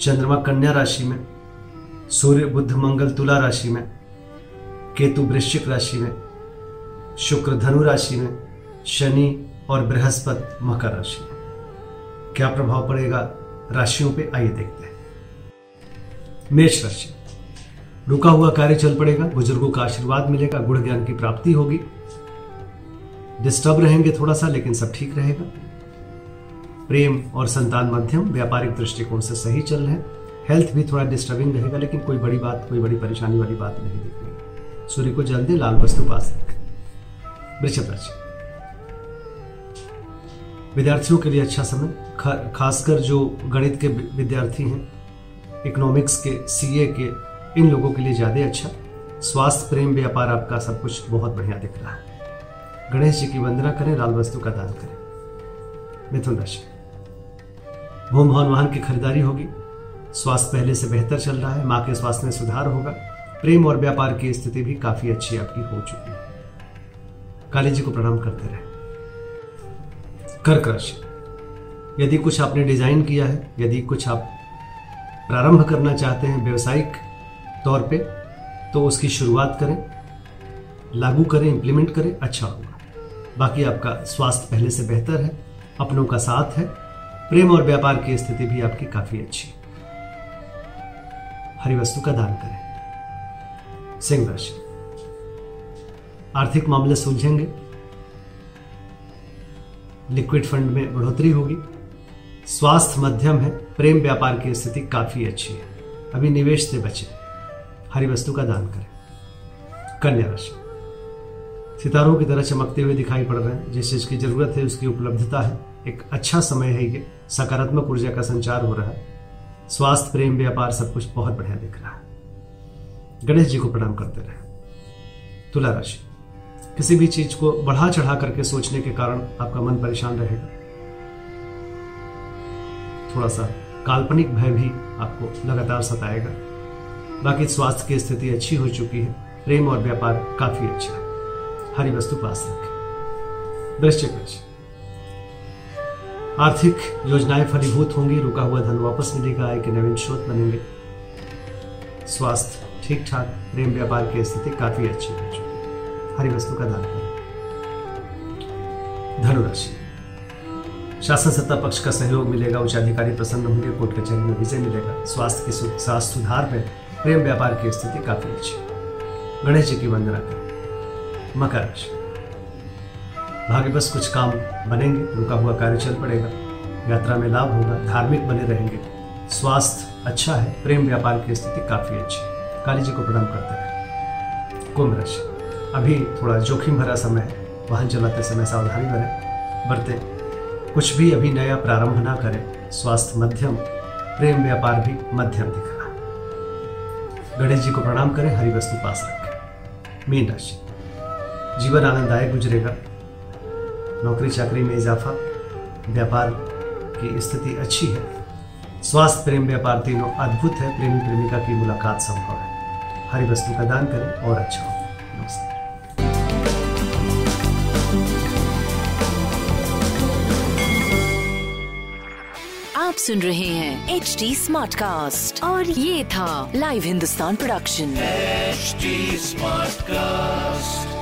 चंद्रमा कन्या राशि में, सूर्य बुध मंगल तुला राशि में, केतु वृश्चिक राशि में, शुक्र धनु राशि में, शनि और बृहस्पति मकर राशि में। क्या प्रभाव पड़ेगा? राशियों पे आइए देखते हैं। मेष राशि। रुका हुआ कार्य चल पड़ेगा, बुज़ुर्गों का आशीर्वाद मिलेगा, गुण ज्ञान की प्राप्ति होगी। डिस्टर्ब रहेंगे थोड़ा सा, लेकिन सब ठीक रहेगा। प्रेम और संतान मध्यम, व्यापारिक दृष्टिकोण से सही चल रहे हैं। हेल्थ भी थोड़ा डिस्टर्बिंग रहेगा, लेकिन कोई बड़ी बात, कोई बड़ी परेशानी वाली बात नहीं दिखेगी सूर्य को जल दे, लाल वस्तु पास रखें। राशि। विद्यार्थियों के लिए अच्छा समय। खा- खासकर जो गणित के विद्यार्थी हैं इकोनॉमिक्स के सीए के, इन लोगों के लिए ज़्यादा अच्छा। स्वास्थ्य, प्रेम, व्यापार आपका सब कुछ बहुत बढ़िया दिख रहा है। गणेश जी की वंदना करें, लाल वस्तु का दान करें। मिथुन राशि। भूम भवन वाहन की खरीदारी होगी। स्वास्थ्य पहले से बेहतर चल रहा है, माँ के स्वास्थ्य में सुधार होगा। प्रेम और व्यापार की स्थिति भी काफ़ी अच्छी आपकी हो चुकी है। काली जी को प्रणाम करते रहे। कर्क राशि यदि कुछ आपने डिज़ाइन किया है, यदि कुछ आप प्रारंभ करना चाहते हैं व्यवसायिक तौर पे तो उसकी शुरुआत करें, लागू करें इंप्लीमेंट करें अच्छा होगा। बाकी आपका स्वास्थ्य पहले से बेहतर है, अपनों का साथ है। प्रेम और व्यापार की स्थिति भी आपकी काफ़ी अच्छी। हरी वस्तु का दान करें। सिंह राशि। आर्थिक मामले सुलझेंगे। लिक्विड फंड में बढ़ोतरी होगी। स्वास्थ्य मध्यम है। प्रेम व्यापार की स्थिति काफ़ी अच्छी है। अभी निवेश से बचें। हरी वस्तु का दान करें। कन्या राशि। सितारों की तरह चमकते हुए दिखाई पड़ रहे हैं। जिस चीज़ की ज़रूरत है, उसकी उपलब्धता है। एक अच्छा समय है ये। सकारात्मक ऊर्जा का संचार हो रहा है। स्वास्थ्य, प्रेम, व्यापार सब कुछ बहुत बढ़िया दिख रहा है। गणेश जी को प्रणाम करते रहे। तुला राशि, किसी भी चीज़ को बढ़ा चढ़ा करके सोचने के कारण आपका मन परेशान रहेगा। थोड़ा सा काल्पनिक भय भी आपको लगातार सताएगा। बाकी स्वास्थ्य की स्थिति अच्छी हो चुकी है। प्रेम और व्यापार काफ़ी अच्छा है। हरी वस्तु पास रखें। वृश्चिक राशि आर्थिक योजनाएँ फलीभूत होंगी, रुका हुआ धन वापस मिलेगा, आय के नवीन स्रोत बनेंगे। स्वास्थ्य ठीक ठाक प्रेम व्यापार की स्थिति काफ़ी अच्छी हो। हरी वस्तु का दान करें। धनुराशि। शासन सत्ता पक्ष का सहयोग मिलेगा उच्च अधिकारी प्रसन्न होंगे, कोर्ट कचहरी में विजय मिलेगा। स्वास्थ्य के स्वास्थ्य सुधार में प्रेम व्यापार की स्थिति काफ़ी अच्छी गणेश जी की वंदना करें। मकर राशि। भाग्य बस कुछ काम बनेंगे, रुका हुआ कार्य चल पड़ेगा। यात्रा में लाभ होगा, धार्मिक बने रहेंगे। स्वास्थ्य अच्छा है, प्रेम व्यापार की स्थिति काफ़ी अच्छी है। काली जी को प्रणाम करते हैं। कुंभ राशि। अभी थोड़ा जोखिम भरा समय है। वाहन चलाते समय सावधानी बने बरतें। कुछ भी अभी नया प्रारंभ ना करें। स्वास्थ्य मध्यम, प्रेम व्यापार भी मध्यम दिख रहा है। गणेश जी को प्रणाम करें, हरी वस्तु पास रखें। मीन राशि। जीवन आनंददायक गुजरेगा। नौकरी चाकरी में इजाफा। व्यापार की स्थिति अच्छी है। स्वास्थ्य प्रेम व्यापार तीनों अद्भुत है। प्रेमी प्रेमिका की मुलाकात संभव है। हरी वस्तु का दान करें और अच्छा हो। नमस्कार आप सुन रहे हैं एच डी स्मार्ट कास्ट और ये था live Hindustan production smart Smartcast.